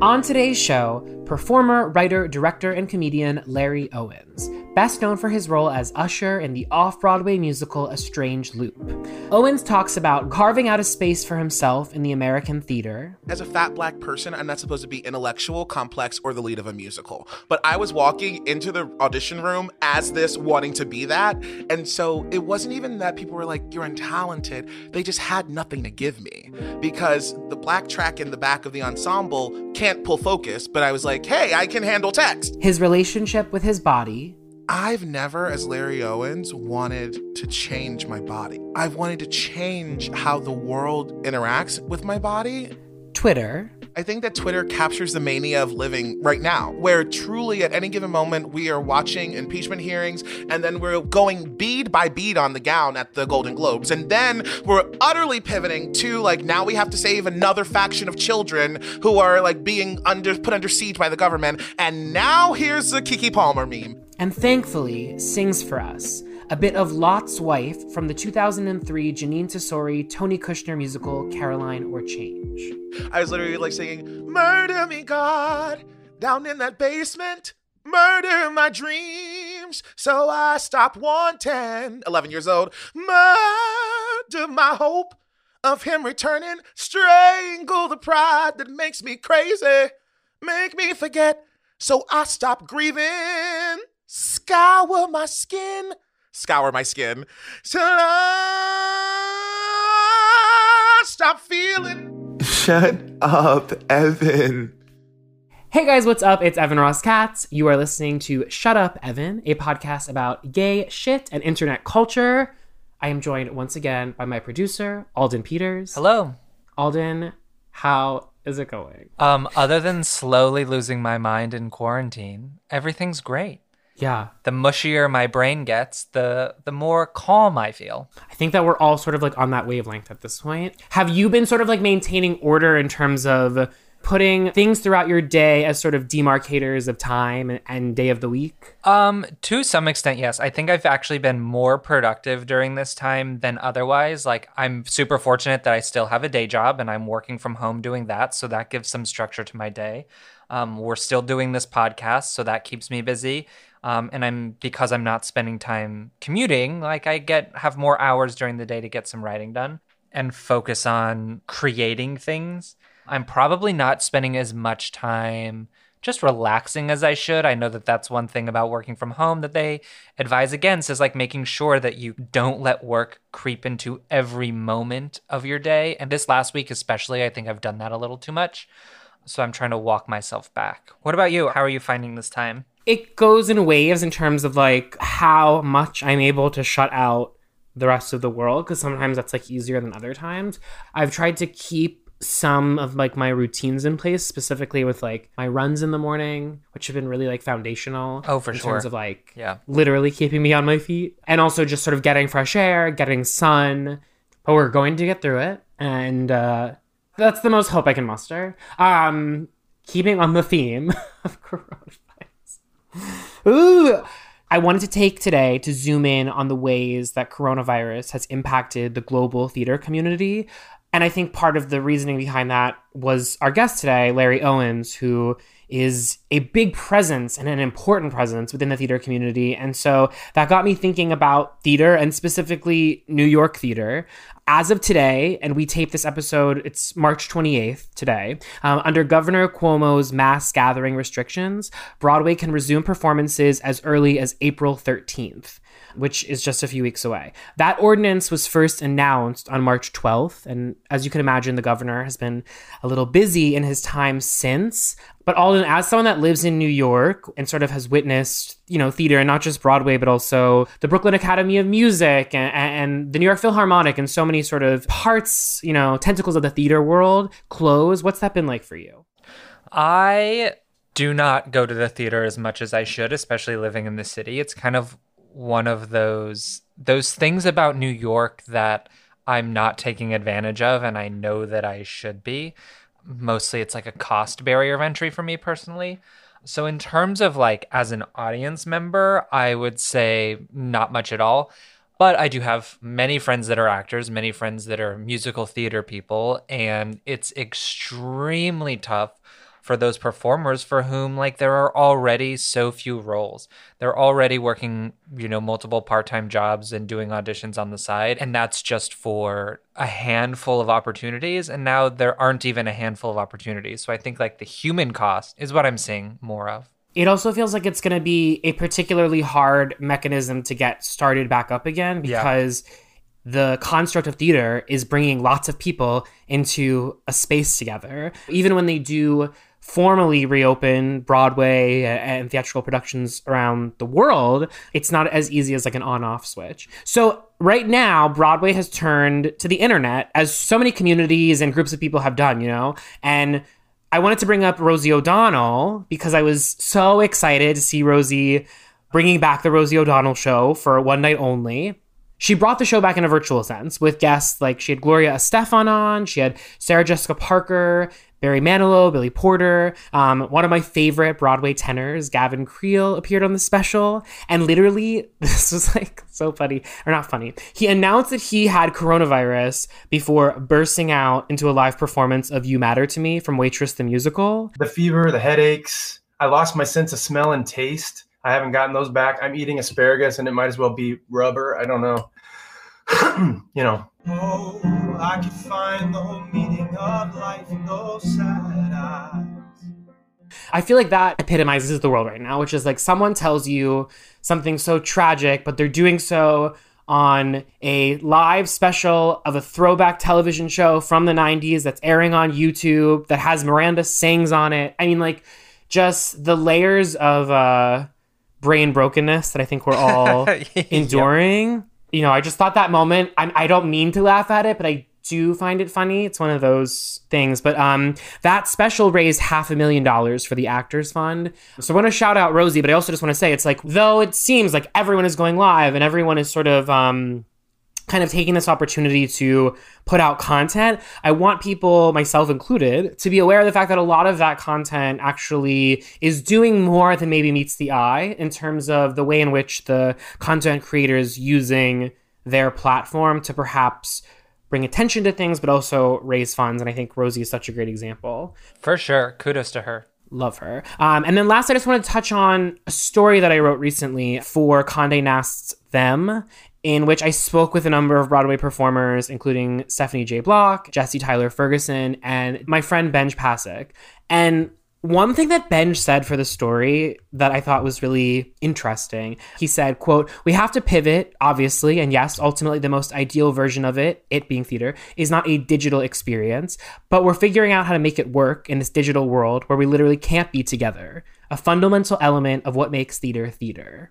On today's show, performer, writer, director, and comedian Larry Owens, best known for his role as Usher in the off Broadway musical A Strange Loop. Owens talks about carving out a space for himself in the American theater. As a fat black person, I'm not supposed to be intellectual, complex, or the lead of a musical. But I was walking into the audition room as this, wanting to be that. And so it wasn't even that people were like, you're untalented. They just had nothing to give me because the black track in the back of the ensemble can't pull focus. But I was like, hey, I can handle text. His relationship with his body, I've never, as Larry Owens, wanted to change my body. I've wanted to change how the world interacts with my body. Twitter, I think that Twitter captures the mania of living right now, where truly at any given moment we are watching impeachment hearings and then we're going bead by bead on the gown at the Golden Globes. And then we're utterly pivoting to like now we have to save another faction of children who are like being under put under siege by the government. And now here's the Keke Palmer meme. and thankfully sings for us a bit of Lot's Wife from the 2003 Jeanine Tesori Tony Kushner musical Caroline or Change. I was literally like singing, Murder me, God, down in that basement. Murder my dreams, so I stop wanting. 11 years old. Murder my hope of him returning. Strangle the pride that makes me crazy. Make me forget, so I stop grieving. Scour my skin. Scour my skin. Till I stop feeling. Shut up, Evan. Hey guys, what's up? It's Evan Ross Katz. You are listening to Shut Up, Evan, a podcast about gay shit and internet culture. I am joined once again by my producer, Alden Peters. Hello. Alden, how is it going? Um, other than slowly losing my mind in quarantine, everything's great. Yeah, The mushier my brain gets, the the more calm I feel. I think that we're all sort of like on that wavelength at this point. Have you been sort of like maintaining order in terms of putting things throughout your day as sort of demarcators of time and, and day of the week? Um, to some extent, yes. I think I've actually been more productive during this time than otherwise. Like, I'm super fortunate that I still have a day job and I'm working from home doing that. So that gives some structure to my day. Um, we're still doing this podcast, so that keeps me busy. Um, and I'm because I'm not spending time commuting, like I get have more hours during the day to get some writing done and focus on creating things. I'm probably not spending as much time just relaxing as I should. I know that that's one thing about working from home that they advise against is like making sure that you don't let work creep into every moment of your day. And this last week, especially, I think I've done that a little too much. So I'm trying to walk myself back. What about you? How are you finding this time? It goes in waves in terms of like how much I'm able to shut out the rest of the world because sometimes that's like easier than other times. I've tried to keep some of like my routines in place specifically with like my runs in the morning which have been really like foundational Oh, for in sure. terms of like Yeah. literally keeping me on my feet and also just sort of getting fresh air getting sun but we're going to get through it and uh that's the most hope i can muster um keeping on the theme of coronavirus Ooh. I wanted to take today to zoom in on the ways that coronavirus has impacted the global theater community And I think part of the reasoning behind that was our guest today, Larry Owens, who is a big presence and an important presence within the theater community. And so that got me thinking about theater and specifically New York theater. As of today, and we tape this episode, it's March 28th today, um, under Governor Cuomo's mass gathering restrictions, Broadway can resume performances as early as April 13th which is just a few weeks away. That ordinance was first announced on March 12th, and as you can imagine, the governor has been a little busy in his time since. But Alden, as someone that lives in New York and sort of has witnessed, you know, theater and not just Broadway, but also the Brooklyn Academy of Music and, and the New York Philharmonic and so many sort of parts, you know, tentacles of the theater world close. What's that been like for you? I do not go to the theater as much as I should, especially living in the city. It's kind of one of those those things about New York that I'm not taking advantage of and I know that I should be. Mostly it's like a cost barrier of entry for me personally. So in terms of like as an audience member, I would say not much at all. But I do have many friends that are actors, many friends that are musical theater people, and it's extremely tough for those performers for whom like there are already so few roles. They're already working, you know, multiple part-time jobs and doing auditions on the side and that's just for a handful of opportunities and now there aren't even a handful of opportunities. So I think like the human cost is what I'm seeing more of. It also feels like it's going to be a particularly hard mechanism to get started back up again because yeah the construct of theater is bringing lots of people into a space together. Even when they do formally reopen Broadway and theatrical productions around the world, it's not as easy as like an on off switch. So, right now, Broadway has turned to the internet, as so many communities and groups of people have done, you know? And I wanted to bring up Rosie O'Donnell because I was so excited to see Rosie bringing back the Rosie O'Donnell show for one night only. She brought the show back in a virtual sense with guests like she had Gloria Estefan on, she had Sarah Jessica Parker, Barry Manilow, Billy Porter. Um, one of my favorite Broadway tenors, Gavin Creel, appeared on the special. And literally, this was like so funny, or not funny. He announced that he had coronavirus before bursting out into a live performance of You Matter to Me from Waitress the Musical. The fever, the headaches. I lost my sense of smell and taste. I haven't gotten those back. I'm eating asparagus and it might as well be rubber. I don't know. you know. Oh, I can find the meaning of life in those sad eyes. I feel like that epitomizes the world right now, which is like someone tells you something so tragic, but they're doing so on a live special of a throwback television show from the 90s that's airing on YouTube that has Miranda sings on it. I mean, like, just the layers of uh, brain brokenness that I think we're all enduring you know, I just thought that moment. I, I don't mean to laugh at it, but I do find it funny. It's one of those things. But um, that special raised half a million dollars for the Actors Fund. So I want to shout out Rosie, but I also just want to say it's like, though it seems like everyone is going live and everyone is sort of um, kind of taking this opportunity to put out content, I want people, myself included, to be aware of the fact that a lot of that content actually is doing more than maybe meets the eye in terms of the way in which the content creators using their platform to perhaps bring attention to things, but also raise funds. And I think Rosie is such a great example. For sure. Kudos to her. Love her. Um, and then last, I just want to touch on a story that I wrote recently for Condé Nast's Them in which I spoke with a number of Broadway performers, including Stephanie J. Block, Jesse Tyler Ferguson, and my friend Benj Pasek. And one thing that Benj said for the story that I thought was really interesting, he said, quote, we have to pivot, obviously, and yes, ultimately the most ideal version of it, it being theater, is not a digital experience, but we're figuring out how to make it work in this digital world where we literally can't be together, a fundamental element of what makes theater theater.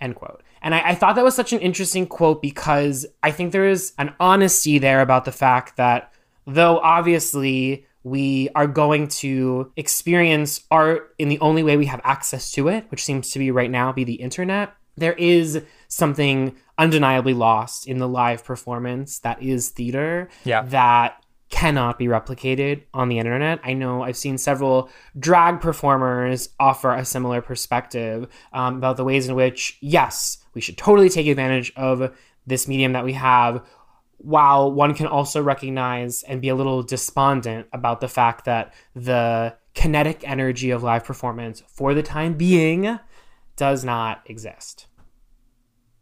End quote. And I, I, thought that was such an interesting quote because I think there is an honesty there about the fact that though obviously we are going to experience art in the only way we have access to it, which seems to be right now be the internet, there is something undeniably lost in the live performance that is theater yeah. that cannot be replicated on the internet. I know I've seen several drag performers offer a similar perspective um, about the ways in which, yes, we should totally take advantage of this medium that we have while one can also recognize and be a little despondent about the fact that the kinetic energy of live performance for the time being does not exist.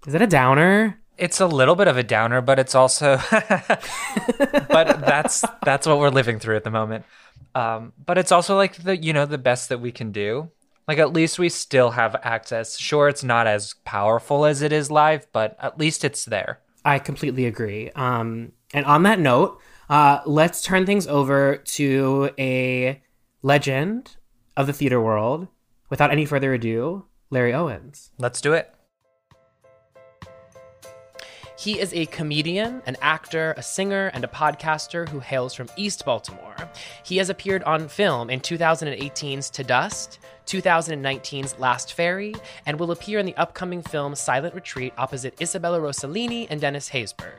Is that a downer? It's a little bit of a downer, but it's also but that's that's what we're living through at the moment. Um, but it's also like the you know the best that we can do. Like at least we still have access. Sure, it's not as powerful as it is live, but at least it's there. I completely agree. Um, and on that note, uh, let's turn things over to a legend of the theater world. Without any further ado, Larry Owens. Let's do it. He is a comedian, an actor, a singer, and a podcaster who hails from East Baltimore. He has appeared on film in 2018's To Dust, 2019's Last Ferry, and will appear in the upcoming film Silent Retreat opposite Isabella Rossellini and Dennis Haysbert.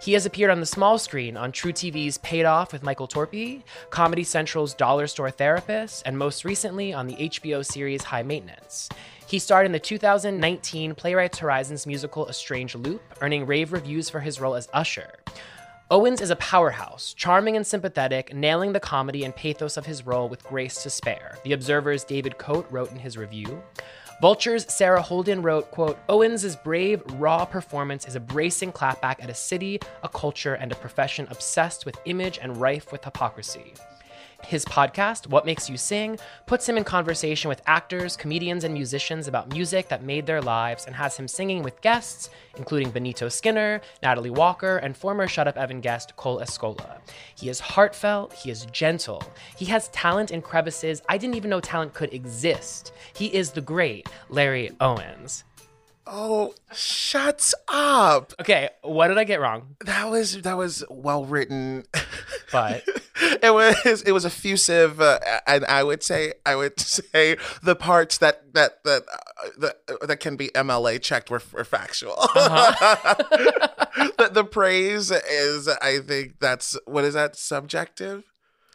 He has appeared on the small screen on truTV's Paid Off with Michael Torpey, Comedy Central's Dollar Store Therapist, and most recently on the HBO series High Maintenance. He starred in the 2019 Playwrights Horizons musical A Strange Loop, earning rave reviews for his role as Usher. Owens is a powerhouse, charming and sympathetic, nailing the comedy and pathos of his role with grace to spare. The Observer's David Cote wrote in his review. Vulture's Sara Holdren wrote, quote, Owens' brave, raw performance is a bracing clapback at a city, a culture, and a profession obsessed with image and rife with hypocrisy. His podcast, What Makes You Sing, puts him in conversation with actors, comedians, and musicians about music that made their lives and has him singing with guests, including Benito Skinner, Natalie Walker, and former Shut Up Evan guest Cole Escola. He is heartfelt, he is gentle, he has talent in crevices I didn't even know talent could exist. He is the great Larry Owens. Oh, shuts up. Okay, what did I get wrong? That was that was well written. But it was it was effusive, uh, and I would say I would say the parts that that that uh, that, that can be MLA checked were, were factual. the, the praise is, I think that's what is that subjective?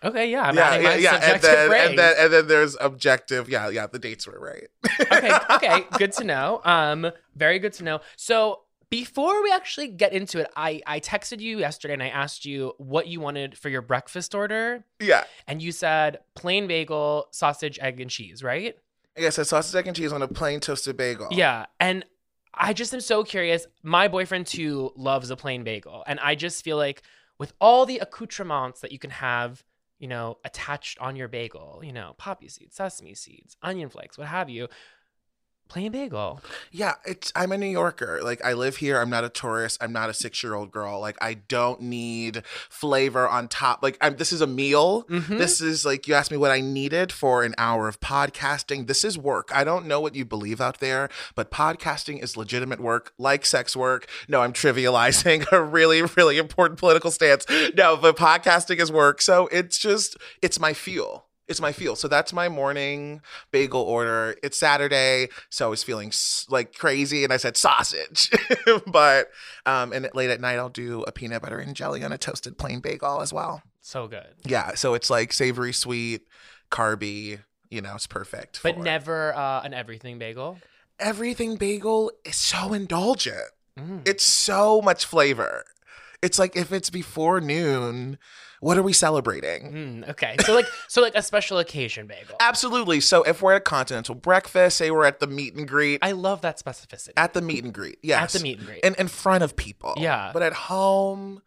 Okay, yeah, I'm yeah, yeah, my yeah, and then praise. and then and then there's objective. Yeah, yeah, the dates were right. okay, okay, good to know. Um, very good to know. So before we actually get into it, I I texted you yesterday and I asked you what you wanted for your breakfast order, yeah. and you said plain bagel, sausage, egg, and cheese, right? Yeah, so sausage, egg, and cheese on a plain toasted bagel. Yeah, and I just am so curious. My boyfriend too loves a plain bagel, and I just feel like with all the accoutrements that you can have, you know, attached on your bagel, you know, poppy seeds, sesame seeds, onion flakes, what have you, plain bagel. Yeah, it's I'm a New Yorker. Like I live here. I'm not a tourist. I'm not a six year old girl. Like I don't need flavor on top. Like I'm, this is a meal. Mhm. This is like you asked me what I needed for an hour of podcasting. This is work. I don't know what you believe out there, but podcasting is legitimate work, like sex work. No, I'm trivializing a really really important political stance. No, but podcasting is work. So it's just it's my fuel. It's my feel. So that's my morning bagel order. It's Saturday, so I was feeling like crazy, and I said sausage. but um, and late at night, I'll do a peanut butter and jelly on a toasted plain bagel as well. So good. Yeah, so it's like savory, sweet, carby. You know, it's perfect. But for- never uh, an everything bagel. everything bagel is so indulgent. Mm. It's so much flavor. It's like if it's before noon, what are we celebrating? Mm, okay, so like so like a special occasion bagel. Absolutely. So if we're at a continental breakfast, say we're at the meet and greet, I love that specificity. at the meet and greet, yes, At the meet and greet. in in front of people, Yeah. But at home,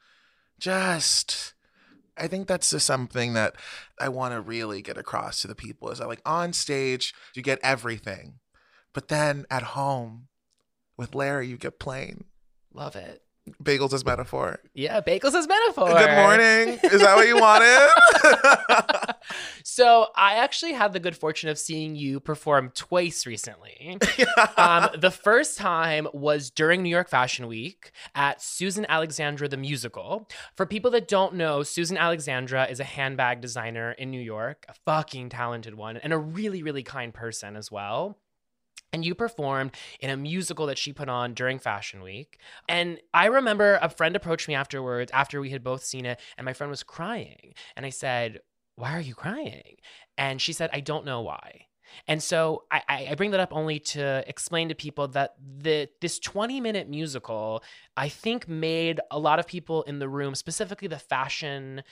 just I think that's just something that I want to really get across to the people is that like on stage you get everything, but then at home with Larry you get plain love it. Bagels as metaphor. Yeah, bagels as metaphor. Good morning. Is that what you wanted? so I actually had the good fortune of seeing you perform twice recently. um, the first time was during New York Fashion Week at Susan Alexandra the Musical. For people that don't know, Susan Alexandra is a handbag designer in New York, a fucking talented one, and a really, really kind person as well. And you performed in a musical that she put on during Fashion Week. And I remember a friend approached me afterwards, after we had both seen it, and my friend was crying. And I said, Why are you crying? And she said, I don't know why. And so I, I- bring that up only to explain to people that the this 20 minute musical, I think, made a lot of people in the room, specifically the fashion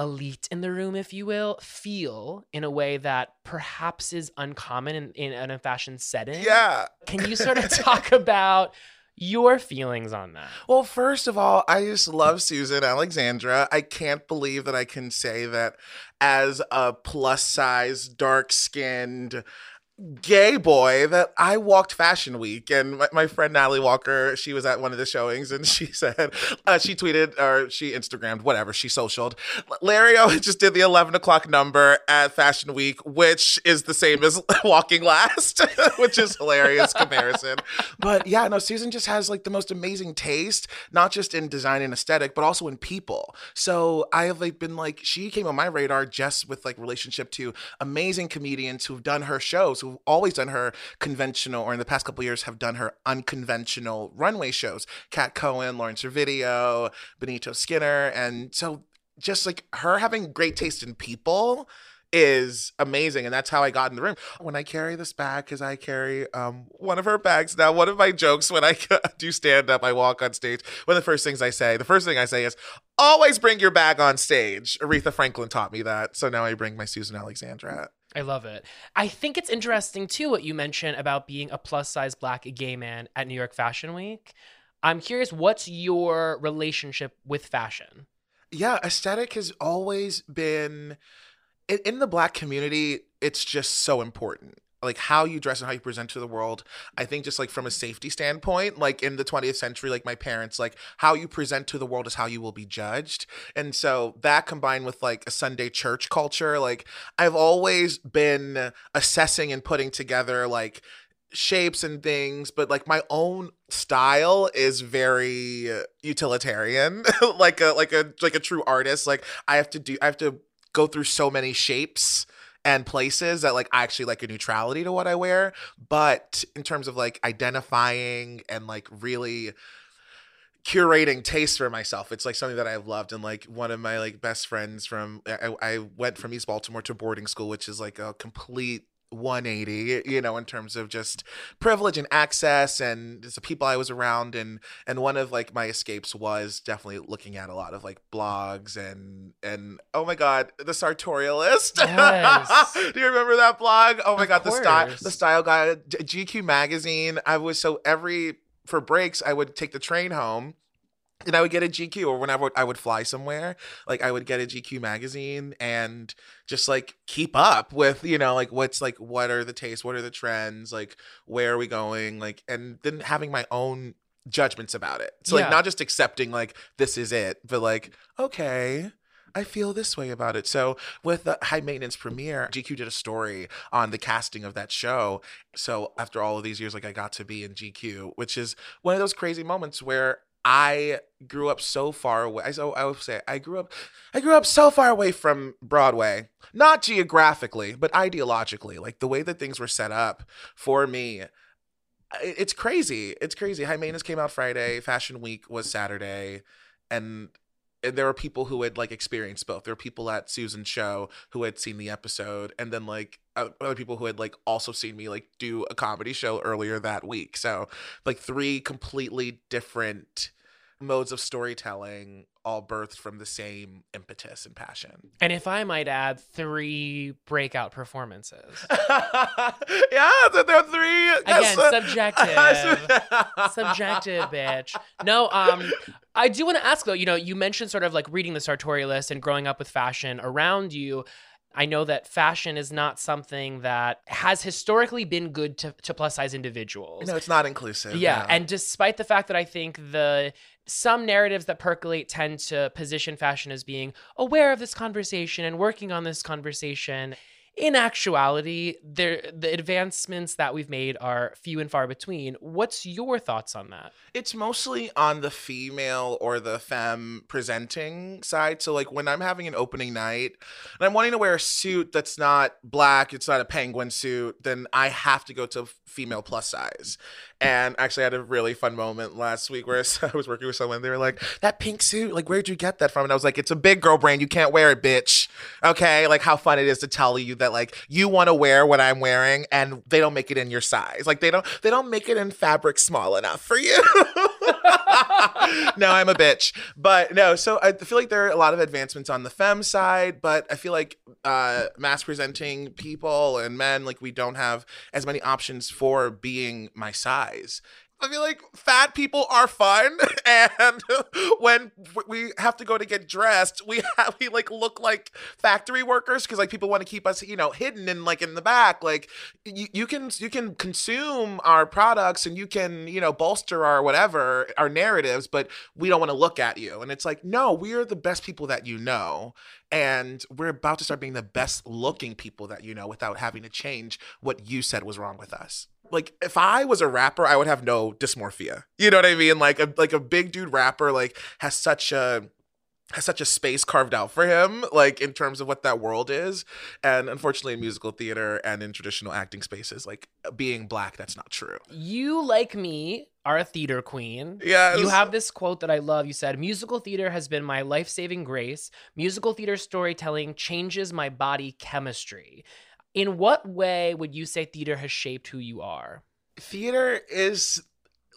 elite in the room, if you will, feel in a way that perhaps is uncommon in, in, in a fashion setting. Yeah. Can you sort of talk about your feelings on that? Well, first of all, I just love Susan Alexandra. I can't believe that I can say that as a plus size, dark skinned, gay boy that I walked Fashion Week, and my, my friend Natalie Walker, she was at one of the showings, and she said uh, she tweeted or she Instagrammed, whatever she socialed. Lario just did the eleven o'clock number at Fashion Week, which is the same as walking last, which is hilarious comparison. But yeah, no, Susan just has like the most amazing taste, not just in design and aesthetic, but also in people. So I have like been like she came on my radar just with like relationship to amazing comedians who've done her shows, who've always done her conventional, or in the past couple years have done her unconventional runway shows. Kat Cohen, Lauren Servideo, Benito Skinner, and so just like her having great taste in people is amazing and that's how i got in the room. When i carry this bag because i carry um, one of her bags now one of my jokes when i do stand up i walk on stage one of the first things i say the first thing i say is always bring your bag on stage. Aretha franklin taught me that so now i bring my susan alexandra I love it. I think it's interesting too what you mentioned about being a plus size black gay man at New York Fashion Week. I'm curious, what's your relationship with fashion? yeah aesthetic has always been in, the black community it's just so important like how you dress and how you present to the world i think just like from a safety standpoint like in the 20th century like my parents like how you present to the world is how you will be judged. And so that combined with like a sunday church culture like i've always been assessing and putting together like shapes and things but like my own style is very utilitarian like a like a like a true artist. Like i have to do i have to go through so many shapes and places that like I actually like a neutrality to what I wear. But in terms of like identifying and like really curating taste for myself, it's like something that I've loved. And like one of my like best friends from I, I went from East Baltimore to boarding school, which is like a complete 180 you know in terms of just privilege and access and the people i was around and and one of like my escapes was definitely looking at a lot of like blogs and and oh my god the sartorialist. Yes. do you remember that blog? Oh my Of god the style the style guy gq magazine. I was so every for breaks i would take the train home and I would get a GQ, or whenever I would fly somewhere, like I would get a GQ magazine and just like keep up with, you know, like what's like, what are the tastes, what are the trends, like where are we going, like, and then having my own judgments about it. So Yeah. like not just accepting like this is it, but like okay. I feel this way about it. So with the high maintenance premiere, GQ did a story on the casting of that show. So after all of these years, like I got to be in GQ, which is one of those crazy moments where I grew up so far away. I so I would say I grew up I grew up so far away from Broadway. Not geographically, but ideologically. Like the way that things were set up for me. It's crazy. It's crazy. High Maintenance came out Friday. Fashion Week was Saturday. And and there were people who had like experienced both. There were people at Susan's show who had seen the episode, and then like other people who had like also seen me like do a comedy show earlier that week. So like three completely different modes of storytelling, all birthed from the same impetus and passion. And if I might add, three breakout performances. yeah, so there are three Again, subjective. Subjective, bitch. No, um, I do want to ask though. You know, you mentioned sort of like reading the sartorialist and growing up with fashion around you. I know that fashion is not something that has historically been good to, to plus size individuals. No, it's not inclusive. Yeah, no. and despite the fact that I think the some narratives that percolate tend to position fashion as being aware of this conversation and working on this conversation, in actuality, there the advancements that we've made are few and far between. What's your thoughts on that? it's mostly on the female or the femme presenting side. So like when I'm having an opening night and I'm wanting to wear a suit that's not black, it's not a penguin suit, then I have to go to female plus size. And actually, I had a really fun moment last week where I was working with someone. They were like, "That pink suit, like, where'd you get that from?" And I was like, "It's a big girl brand. You can't wear it, bitch." Okay, like how fun it is to tell you that like you want to wear what I'm wearing, and they don't make it in your size. Like they don't they don't make it in fabric small enough for you. no, I'm a bitch. But no, so I feel like there are a lot of advancements on the fem side, but I feel like uh, mass presenting people and men, like we don't have as many options for being my size. I feel like fat people are fun, and when we have to go to get dressed, we have, we like look like factory workers because like people want to keep us, you know, hidden and like in the back. Like you, you can you can consume our products and you can you know bolster our whatever our narratives, but we don't want to look at you. And it's like no, we are the best people that you know, and we're about to start being the best looking people that you know without having to change what you said was wrong with us like if I was a rapper, I would have no dysmorphia. You know what I mean? Like a like a big dude rapper like has such a has such a space carved out for him, like in terms of what that world is. And unfortunately, in musical theater and in traditional acting spaces, like being black, that's not true. You, like me, are a theater queen. Yes. You have this quote that I love. You said, Musical theater has been my life saving grace. Musical theater storytelling changes my body chemistry. In what way would you say theater has shaped who you are? Theater is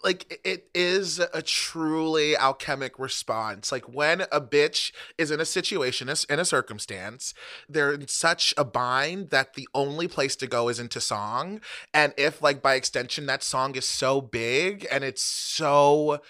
like it is a truly alchemic response like when a bitch is in a situation in a circumstance they're in such a bind that the only place to go is into song and if like by extension that song is so big and it's so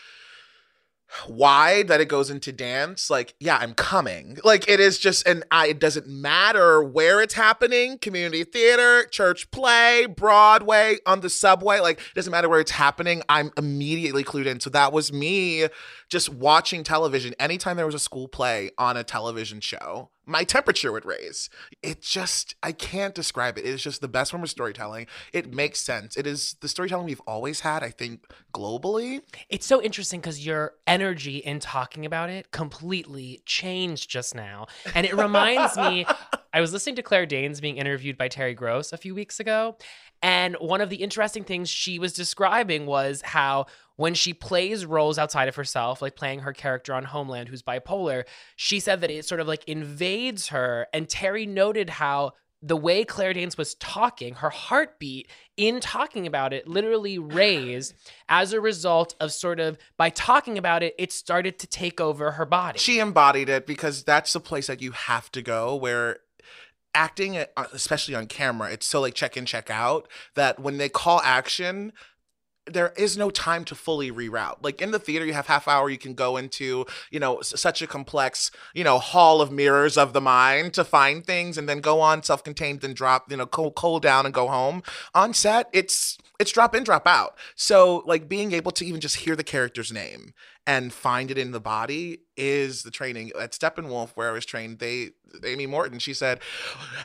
wide that it goes into dance like yeah i'm coming. Like it is just and I, it doesn't matter where it's happening community theater church play broadway on the subway like it doesn't matter where it's happening i'm immediately clued in. So that was me just watching television anytime there was a school play on a television show my temperature would raise. It just, I can't describe it. It is just the best form of storytelling. It makes sense. It is the storytelling we've always had, I think, globally. It's so interesting because your energy in talking about it completely changed just now. And it reminds me, I was listening to Claire Danes being interviewed by Terry Gross a few weeks ago. And one of the interesting things she was describing was how when she plays roles outside of herself, like playing her character on Homeland who's bipolar, she said that it sort of like invades her. And Terry noted how the way Claire Danes was talking, her heartbeat in talking about it literally raised as a result of sort of by talking about it, it started to take over her body. She embodied it because that's the place that you have to go where acting uh, especially on camera it's so like check in check out that when they call action there is no time to fully reroute. Like in the theater, you have half hour. You can go into you know s- such a complex you know hall of mirrors of the mind to find things, and then go on self-contained, then drop you know cool, cool down and go home. On set, it's it's drop in, drop out. So like being able to even just hear the character's name and find it in the body is the training at Steppenwolf where I was trained. They Amy Morton, she said,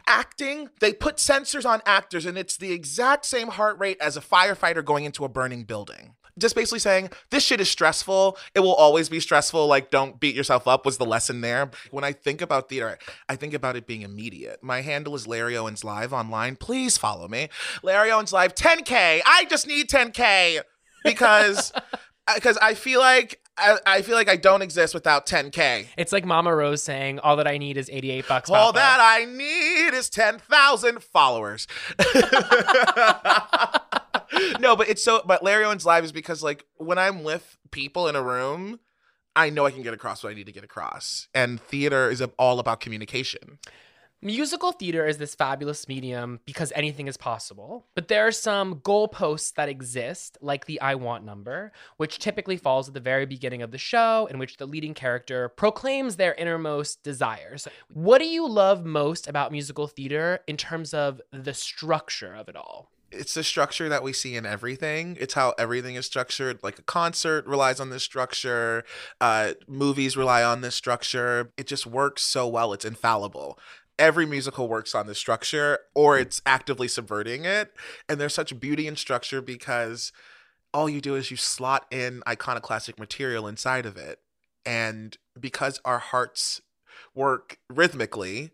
acting, they put sensors on actors and it's the exact same heart rate as a firefighter going into a burning building. Just basically saying, this shit is stressful. It will always be stressful. Like, don't beat yourself up was the lesson there. When I think about theater, I think about it being immediate. My handle is Larry Owens Live online. Please follow me. Larry Owens Live, 10K. I just need 10K because uh, because I feel like I, I feel like I don't exist without 10k. It's like Mama Rose saying, "All that I need is 88 bucks." All Papa." that I need is 10,000 followers. no, but it's so. But Larry Owens Live is because like when I'm with people in a room, I know I can get across what I need to get across, and theater is all about communication. Musical theater is this fabulous medium because anything is possible, but there are some goalposts that exist, like the I want number, which typically falls at the very beginning of the show, in which the leading character proclaims their innermost desires. What do you love most about musical theater in terms of the structure of it all? it's the structure that we see in everything. It's how everything is structured. Like a concert relies on this structure, uh, movies rely on this structure. It just works so well. It's infallible. Every musical works on this structure, or it's actively subverting it. And there's such beauty in structure because all you do is you slot in iconoclastic material inside of it. And because our hearts work rhythmically,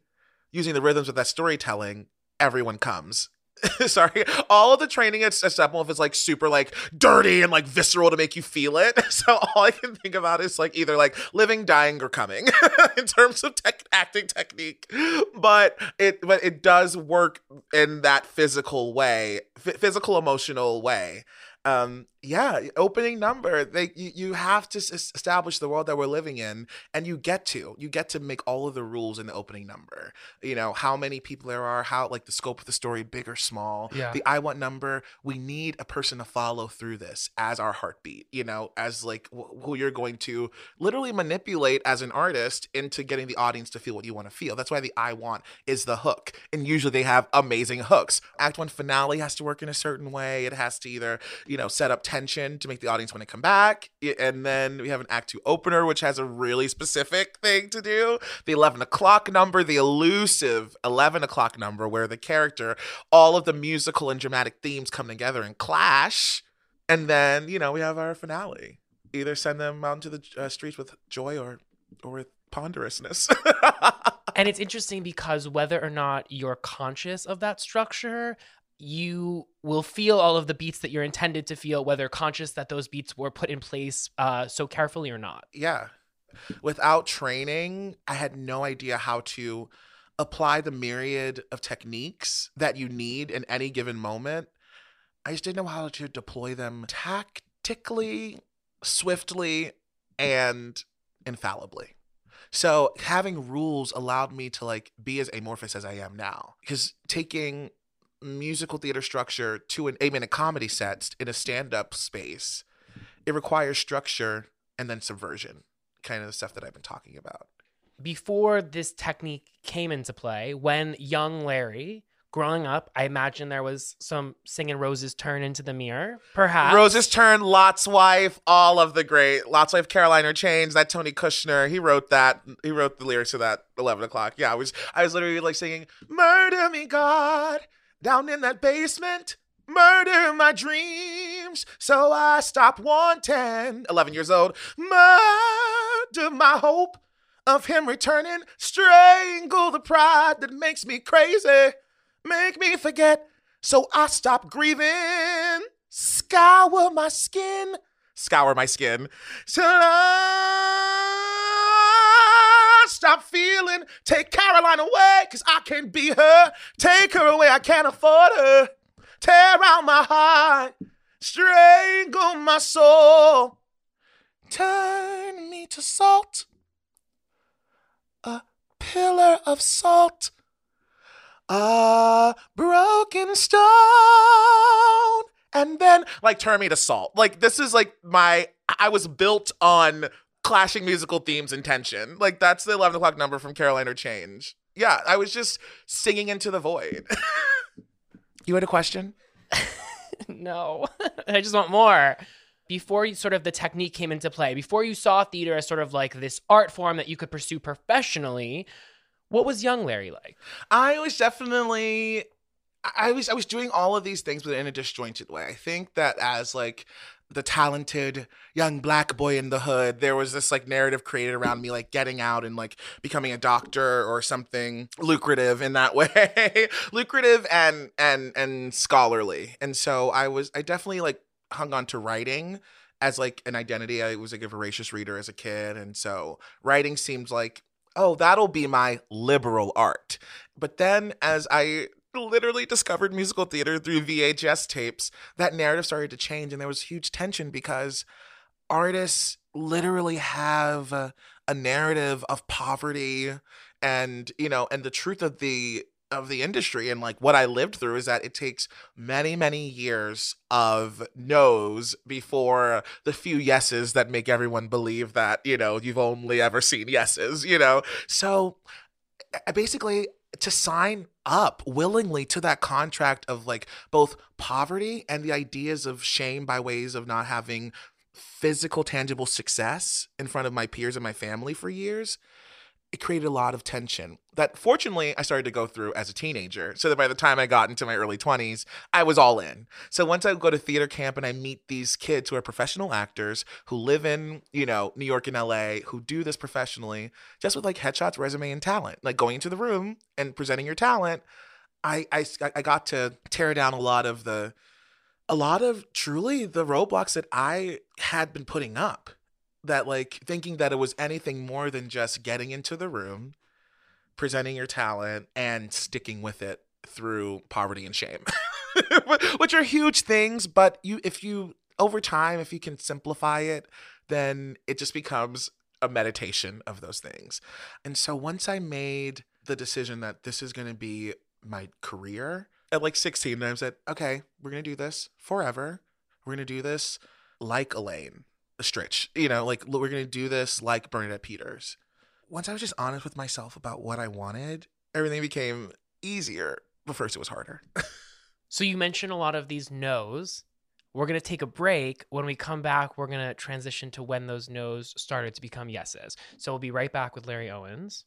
using the rhythms of that storytelling, everyone comes sorry, all of the training at, Steppenwolf is like super like dirty and like visceral to make you feel it. So all I can think about is like either like living, dying, or coming in terms of tech acting technique. But it but it does work in that physical way, f- physical emotional way. Um, yeah, opening number. They you, you have to s- establish the world that we're living in, and you get to you get to make all of the rules in the opening number. You know how many people there are, how like the scope of the story, big or small. Yeah. The I want number. We need a person to follow through this as our heartbeat. You know, as like wh- who you're going to literally manipulate as an artist into getting the audience to feel what you want to feel. That's why the I want is the hook, and usually they have amazing hooks. Act one finale has to work in a certain way. It has to either you know set up tension to make the audience want to come back, and then we have an act two opener, which has a really specific thing to do. The eleven o'clock number, the elusive eleven o'clock number, where the character, all of the musical and dramatic themes come together and clash, and then you know we have our finale. Either send them out into the uh, streets with joy or or with ponderousness. And it's interesting because whether or not you're conscious of that structure, you will feel all of the beats that you're intended to feel, whether conscious that those beats were put in place uh, so carefully or not. yeah. Without training, I had no idea how to apply the myriad of techniques that you need in any given moment. I just didn't know how to deploy them tactically, swiftly, and infallibly. So having rules allowed me to like be as amorphous as I am now. Because taking musical theater structure to an eight minute comedy set in a stand up space, it requires structure and then subversion, kind of the stuff that I've been talking about. Before this technique came into play, when young Larry, growing up, I imagine there was some singing Rose's turn into the mirror, perhaps. Rose's Turn, Lot's Wife, all of the great Lot's Wife, Caroline or Change, that Tony Kushner, he wrote that. He wrote the lyrics to that 11 o'clock. Yeah, I was, I was literally like singing, Murder me, God, down in that basement. Murder my dreams, so I stop wanting. 11 years old. Murder my hope of him returning. Strangle the pride that makes me crazy. Make me forget, so I stop grieving. Scour my skin. Scour my skin. Till I stop feeling. Take Caroline away, cause I can't be her. Take her away, I can't afford her. Tear out my heart. Strangle my soul. Turn me to salt. A pillar of salt. A broken stone. And then, like, turn me to salt. Like, this is like my. I was built on clashing musical themes and tension. Like, that's the 11 o'clock number from Caroline or Change. Yeah, I was just singing into the void. you had a question? no, I just want more. Before you, sort of the technique came into play, before you saw theater as sort of like this art form that you could pursue professionally, what was young Larry like? I was definitely I was I was doing all of these things but in a disjointed way. I think that as like the talented young black boy in the hood, there was this like narrative created around me like getting out and like becoming a doctor or something lucrative in that way. lucrative and and and scholarly. And so I was I definitely like hung on to writing as like an identity. I was like a voracious reader as a kid and so writing seemed like oh, that'll be my liberal art. But then as I literally discovered musical theater through VHS tapes, that narrative started to change and there was huge tension because artists literally have a, a narrative of poverty and, you know, and the truth of the of the industry. And like what I lived through is that it takes many many years of no's before the few yeses that make everyone believe that you know you've only ever seen yeses you know? So basically to sign up willingly to that contract of like both poverty and the ideas of shame by ways of not having physical tangible success in front of my peers and my family for years it created a lot of tension that fortunately I started to go through as a teenager. So that by the time I got into my early 20s, I was all in. So once I go to theater camp and I meet these kids who are professional actors who live in, you know, New York and LA, who do this professionally, just with like headshots, resume, and talent, like going into the room and presenting your talent. I, I I got to tear down a lot of the a lot of truly the roadblocks that I had been putting up that like thinking that it was anything more than just getting into the room, presenting your talent and sticking with it through poverty and shame. Which are huge things, but you if you over time if you can simplify it, then it just becomes a meditation of those things. And so once I made the decision that this is going to be my career at like 16, I said, okay, we're going to do this forever. We're going to do this like Elaine Stritch, you know, like we're to do this like Bernadette Peters. Once I was just honest with myself about what I wanted, everything became easier. But first, it was harder. so you mentioned a lot of these no's. We're to take a break. When we come back, we're to transition to when those no's started to become yeses. So we'll be right back with Larry Owens.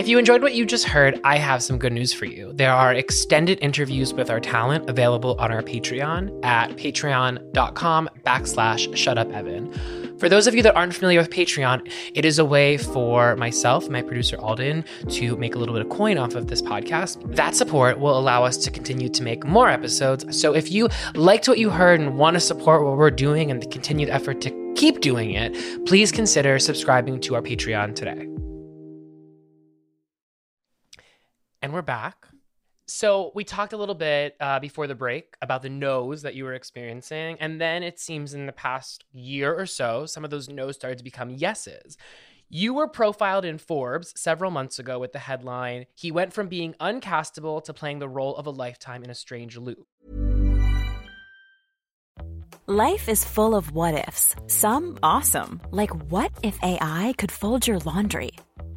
If you enjoyed what you just heard, I have some good news for you. There are extended interviews with our talent available on our Patreon at patreon.com backslash shutupevan. For those of you that aren't familiar with Patreon, it is a way for myself, my producer Alden, to make a little bit of coin off of this podcast. That support will allow us to continue to make more episodes. So if you liked what you heard and want to support what we're doing and the continued effort to keep doing it, please consider subscribing to our Patreon today. And we're back. So we talked a little bit uh, before the break about the no's that you were experiencing, and then it seems in the past year or so, some of those no's started to become yeses. You were profiled in Forbes several months ago with the headline, He went from being uncastable to playing the role of a lifetime in a strange loop. Life is full of what ifs, some awesome, like what if AI could fold your laundry?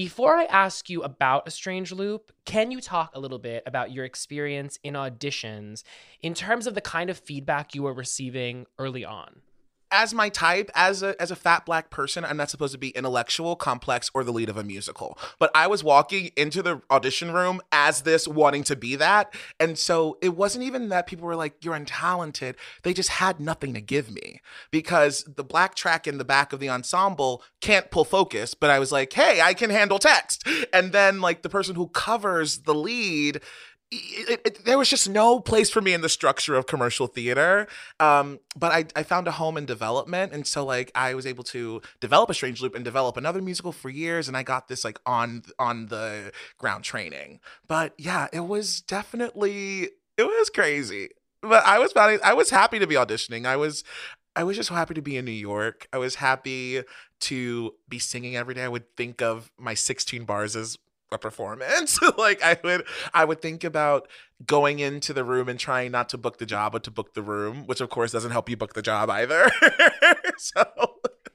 Before I ask you about a strange loop, can you talk a little bit about your experience in auditions in terms of the kind of feedback you were receiving early on? As my type, as a as a fat black person, I'm not supposed to be intellectual, complex, or the lead of a musical. But I was walking into the audition room as this, wanting to be that, and so it wasn't even that people were like, "You're untalented." They just had nothing to give me because the black track in the back of the ensemble can't pull focus. But I was like, "Hey, I can handle text," and then like the person who covers the lead it, it, there was just no place for me in the structure of commercial theater. Um, but I, I found a home in development. And so like I was able to develop a strange loop and develop another musical for years. And I got this like on, on the ground training. But yeah, it was definitely, it was crazy. But I was I was happy to be auditioning. I was, I was just so happy to be in New York. I was happy to be singing every day. I would think of my 16 bars as a performance. Like i would i would think about going into the room and trying not to book the job but to book the room which of course doesn't help you book the job either. So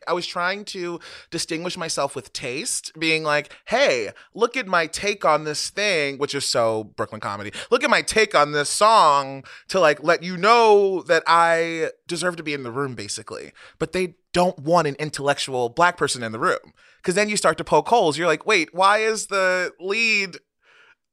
I was trying to distinguish myself with taste, being like, hey, look at my take on this thing, which is so Brooklyn comedy. Look at my take on this song to like let you know that I deserve to be in the room, basically. But they don't want an intellectual black person in the room because then you start to poke holes. You're like, wait, why is the lead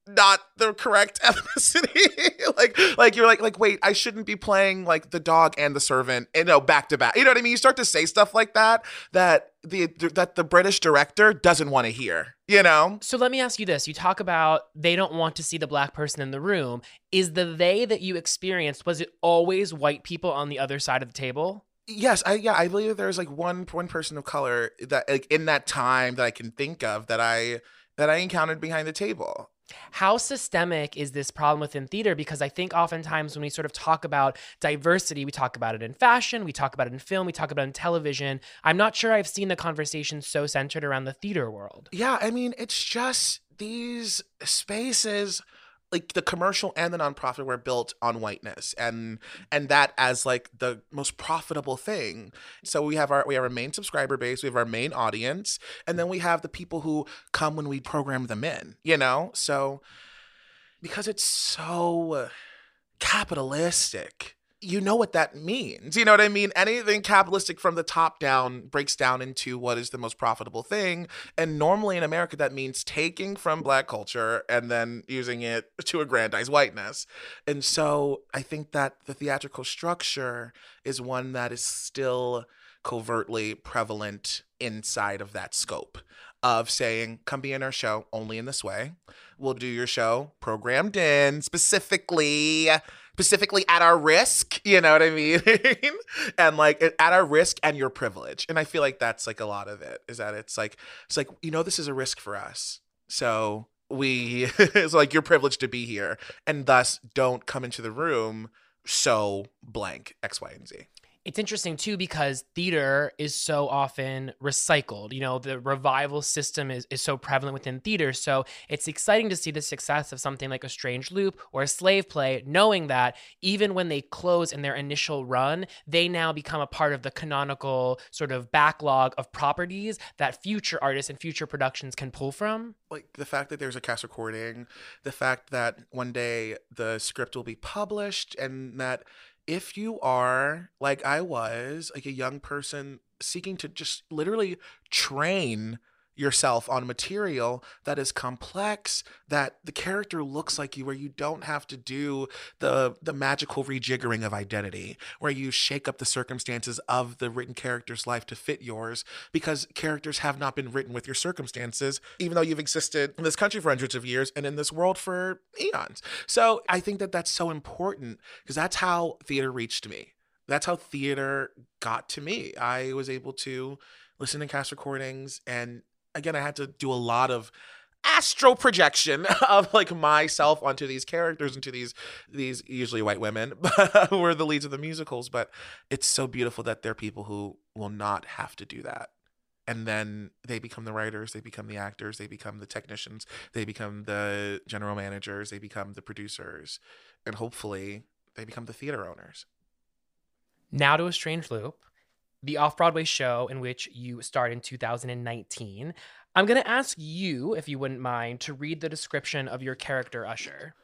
not the correct ethnicity. like, like you're like, like, wait, I shouldn't be playing like the dog and the servant, you know, back to back. You know what I mean? You start to say stuff like that that the that the British director doesn't want to hear. You know. So let me ask you this: You talk about they don't want to see the black person in the room. Is the they that you experienced was it always white people on the other side of the table? Yes, I yeah, I believe there's like one one person of color that like in that time that I can think of that I that I encountered behind the table. How systemic is this problem within theater? Because I think oftentimes when we sort of talk about diversity, we talk about it in fashion, we talk about it in film, we talk about it in television. I'm not sure I've seen the conversation so centered around the theater world. Yeah, I mean, it's just these spaces like the commercial and the nonprofit were built on whiteness and and that as like the most profitable thing. So we have our we have our main subscriber base we have our main audience and then we have the people who come when we program them in you know? So because it's so capitalistic you know what that means. You know what I mean? Anything capitalistic from the top down breaks down into what is the most profitable thing. And normally in America, that means taking from black culture and then using it to aggrandize whiteness. And so I think that the theatrical structure is one that is still covertly prevalent inside of that scope of saying, come be in our show only in this way. We'll do your show programmed in specifically specifically at our risk, you know what I mean? and like at our risk and your privilege. And I feel like that's like a lot of it is that it's like it's like you know this is a risk for us. So we it's like you're privileged to be here and thus don't come into the room so blank X, Y, and Z it's interesting too because theater is so often recycled. You know, the revival system is, is so prevalent within theater. So it's exciting to see the success of something like a Strange Loop or a Slave Play, knowing that even when they close in their initial run, they now become a part of the canonical sort of backlog of properties that future artists and future productions can pull from. Like the fact that there's a cast recording, the fact that one day the script will be published, and that if you are like I was, like a young person seeking to just literally train yourself on material that is complex that the character looks like you where you don't have to do the the magical rejiggering of identity where you shake up the circumstances of the written character's life to fit yours because characters have not been written with your circumstances even though you've existed in this country for hundreds of years and in this world for eons. So i think that that's so important because that's how theater reached me. That's how theater got to me. I was able to listen to cast recordings and again, I had to do a lot of astro projection of like myself onto these characters into these these usually white women who were the leads of the musicals but it's so beautiful that there are people who will not have to do that. And then they become the writers they become the actors they become the technicians they become the general managers they become the producers and hopefully they become the theater owners. Now to a strange loop the off Broadway show in which you starred in 2019. I'm going to ask you, if you wouldn't mind, to read the description of your character, Usher.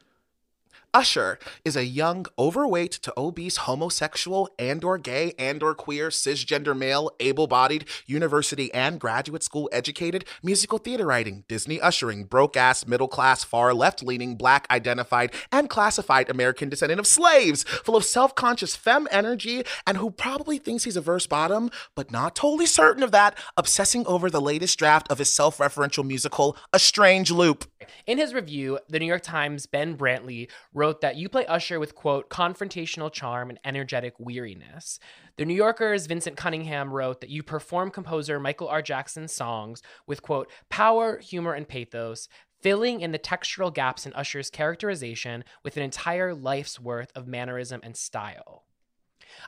Usher is a young, overweight to obese homosexual and or gay and or queer cisgender male, able-bodied, university and graduate school educated, musical theater writing, Disney ushering, broke-ass, middle-class, far left-leaning, black identified and classified American descendant of slaves, full of self-conscious femme energy and who probably thinks he's a verse bottom, but not totally certain of that, obsessing over the latest draft of his self-referential musical, A Strange Loop. In his review, the New York Times Ben Brantley wrote that you play Usher with, quote, confrontational charm and energetic weariness. The New Yorker's Vinson Cunningham wrote that you perform composer Michael R. Jackson's songs with, quote, power, humor, and pathos, filling in the textural gaps in Usher's characterization with an entire life's worth of mannerism and style.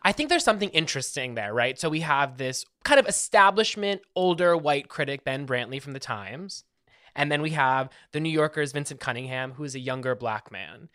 I think there's something interesting there, right? So we have this kind of establishment, older white critic, Ben Brantley from the Times. And then we have the New Yorker's Vinson Cunningham, who is a younger black man.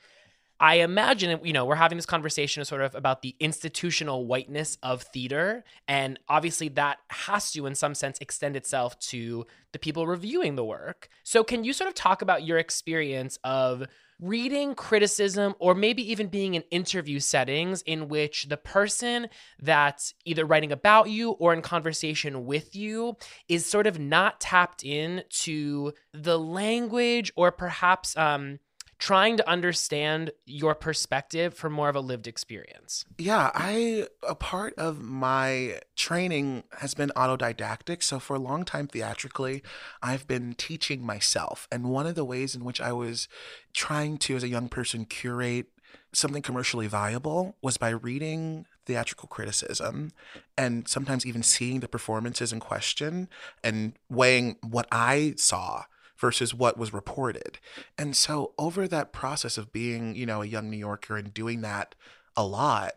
I imagine, you know, we're having this conversation sort of about the institutional whiteness of theater. And obviously, that has to, in some sense, extend itself to the people reviewing the work. So, can you sort of talk about your experience of reading criticism or maybe even being in interview settings in which the person that's either writing about you or in conversation with you is sort of not tapped in to the language or perhaps um, trying to understand your perspective from more of a lived experience. Yeah, I a part of my training has been autodidactic. So for a long time theatrically, I've been teaching myself. And one of the ways in which I was trying to as a young person curate something commercially viable was by reading theatrical criticism and sometimes even seeing the performances in question and weighing what I saw versus what was reported. And so over that process of being, you know, a young New Yorker and doing that a lot,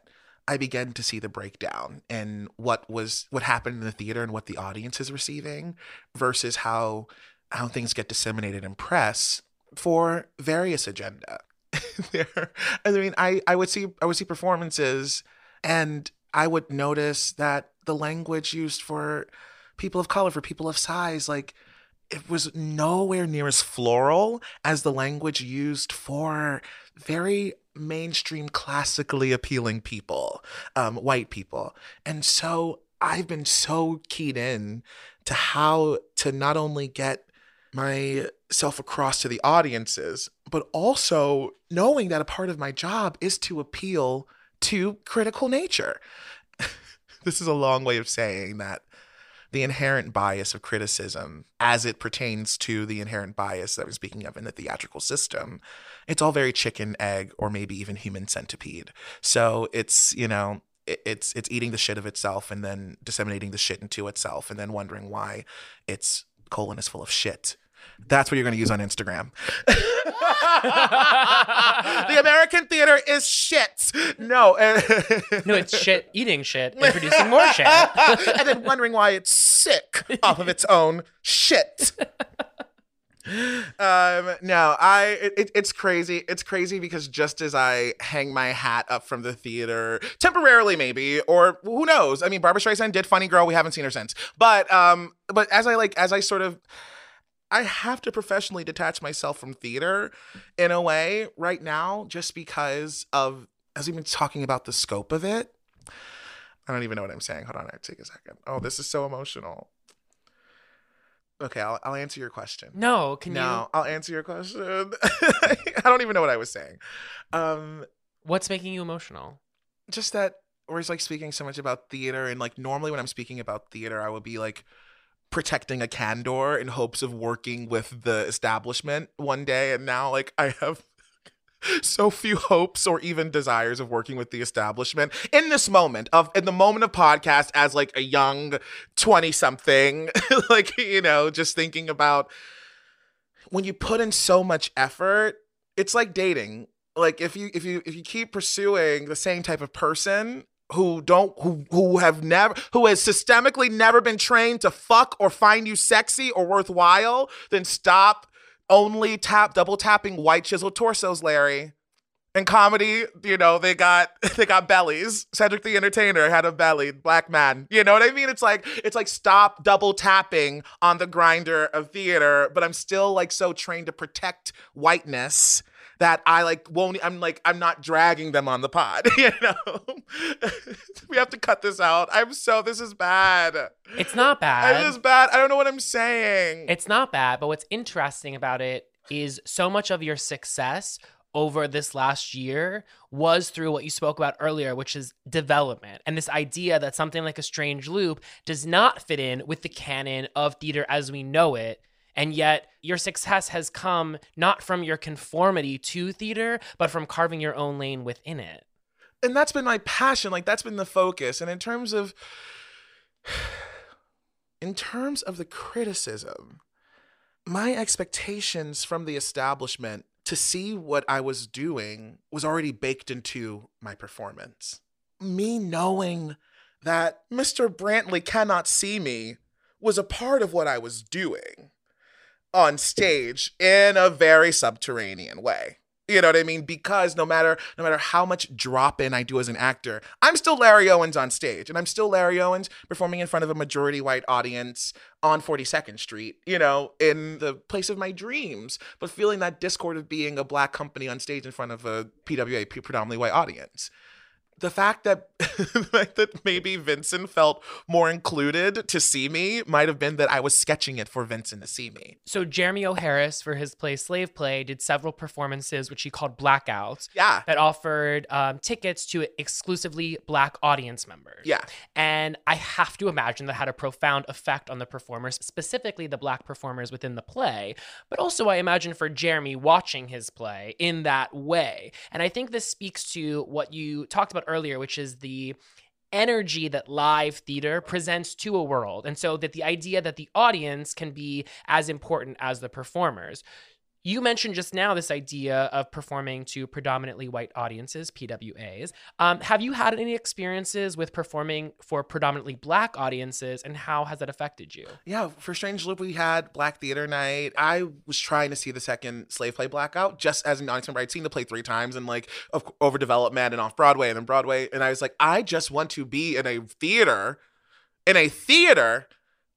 I began to see the breakdown and what was what happened in the theater and what the audience is receiving versus how how things get disseminated in press for various agenda. there I mean I I would see I would see performances and I would notice that the language used for people of color, for people of size, like it was nowhere near as floral as the language used for very mainstream, classically appealing people, um, white people. And so I've been so keyed in to how to not only get myself across to the audiences, but also knowing that a part of my job is to appeal to critical nature. this is a long way of saying that the inherent bias of criticism as it pertains to the inherent bias that we're speaking of in the theatrical system it's all very chicken egg or maybe even human centipede. So it's you know it's it's eating the shit of itself and then disseminating the shit into itself and then wondering why its colon is full of shit that's what you're going to use on Instagram. the American theater is shit. No. no, it's shit eating shit and producing more shit. and then wondering why it's sick off of its own shit. um no i it, it's crazy it's crazy because just as i hang my hat up from the theater temporarily maybe or who knows i mean barbra streisand did funny girl we haven't seen her since but um but as i like as i sort of I have to professionally detach myself from theater in a way right now just because of as we've been talking about the scope of it. I don't even know what I'm saying. Hold on, I take a second. Oh, this is so emotional. Okay, I'll, I'll answer your question. No, can no, you? No, I'll answer your question. I don't even know what I was saying. Um, What's making you emotional? Just that we're like speaking so much about theater, and like normally when I'm speaking about theater, I would be like protecting a candor in hopes of working with the establishment one day and now like i have so few hopes or even desires of working with the establishment in this moment of in the moment of podcast as like a young 20 something like you know just thinking about when you put in so much effort it's like dating. Like if you if you if you keep pursuing the same type of person who don't who who have never who has systemically never been trained to fuck or find you sexy or worthwhile, then stop only tap double tapping white chiseled torsos, Larry. In comedy, you know, they got they got bellies. Cedric the Entertainer had a belly, black man. You know what I mean? It's like it's like stop double tapping on the Grindr of theater, but I'm still like so trained to protect whiteness that I like won't I'm like I'm not dragging them on the pod, you know. we have to cut this out. I'm so this is bad. It's not bad. It is bad. I don't know what I'm saying. It's not bad, but what's interesting about it is so much of your success over this last year was through what you spoke about earlier, which is development. And this idea that something like a strange loop does not fit in with the canon of theater as we know it. And yet, your success has come not from your conformity to theater, but from carving your own lane within it. And that's been my passion. Like, that's been the focus. And in terms of, in terms of the criticism, my expectations from the establishment to see what I was doing was already baked into my performance. Me knowing that Mr. Brantley cannot see me was a part of what I was doing on stage in a very subterranean way. You know what I mean? Because no matter no matter how much drop in I do as an actor, I'm still Larry Owens on stage, and I'm still Larry Owens performing in front of a majority white audience on 42nd Street, you know, in the place of my dreams, but feeling that discord of being a black company on stage in front of a PWA predominantly white audience the fact that that maybe Vinson felt more included to see me might have been that I was sketching it for Vincent to see me. So Jeremy O. Harris for his play Slave Play, did several performances, which he called blackouts. Yeah. That offered um, tickets to exclusively black audience members. Yeah. And I have to imagine that had a profound effect on the performers, specifically the black performers within the play. But also, I imagine for Jeremy watching his play in that way. And I think this speaks to what you talked about earlier, which is the energy that live theater presents to a world. And so that the idea that the audience can be as important as the performers. You mentioned just now this idea of performing to predominantly white audiences, PWAs. Um, have you had any experiences with performing for predominantly black audiences, and how has that affected you? Yeah, for Strange Loop, we had Black Theater Night. I was trying to see the second Slave Play Blackout just as an audience member. I'd seen the play three times and like of overdevelopment and off Broadway and then Broadway. And I was like, I just want to be in a theater, in a theater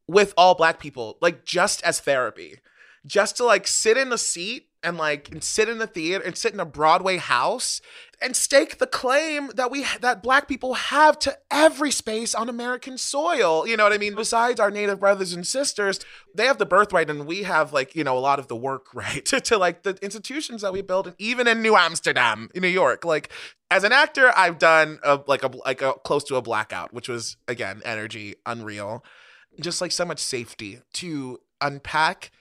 with all black people, like just as therapy just to like sit in a seat and like and sit in the theater and sit in a Broadway house and stake the claim that we that black people have to every space on American soil. You know what I mean? Besides our native brothers and sisters, they have the birthright and we have like, you know, a lot of the work right to, to like the institutions that we build and even in New Amsterdam, in New York. Like as an actor, I've done a like a like a close to a blackout, which was again energy unreal. Just like so much safety to unpack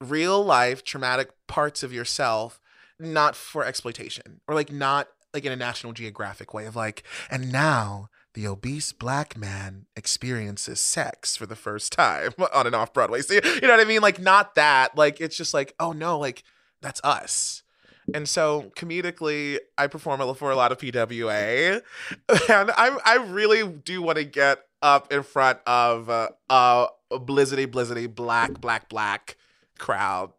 real life traumatic parts of yourself not for exploitation or like not like in a national geographic way of like and now the obese black man experiences sex for the first time on and off broadway. So, you know what i mean? Like not that like it's just like oh no like that's us. And so comedically, I perform for a lot of PWA, and I I really do want to get up in front of uh, uh blizzardy blizzardy black black black crowd.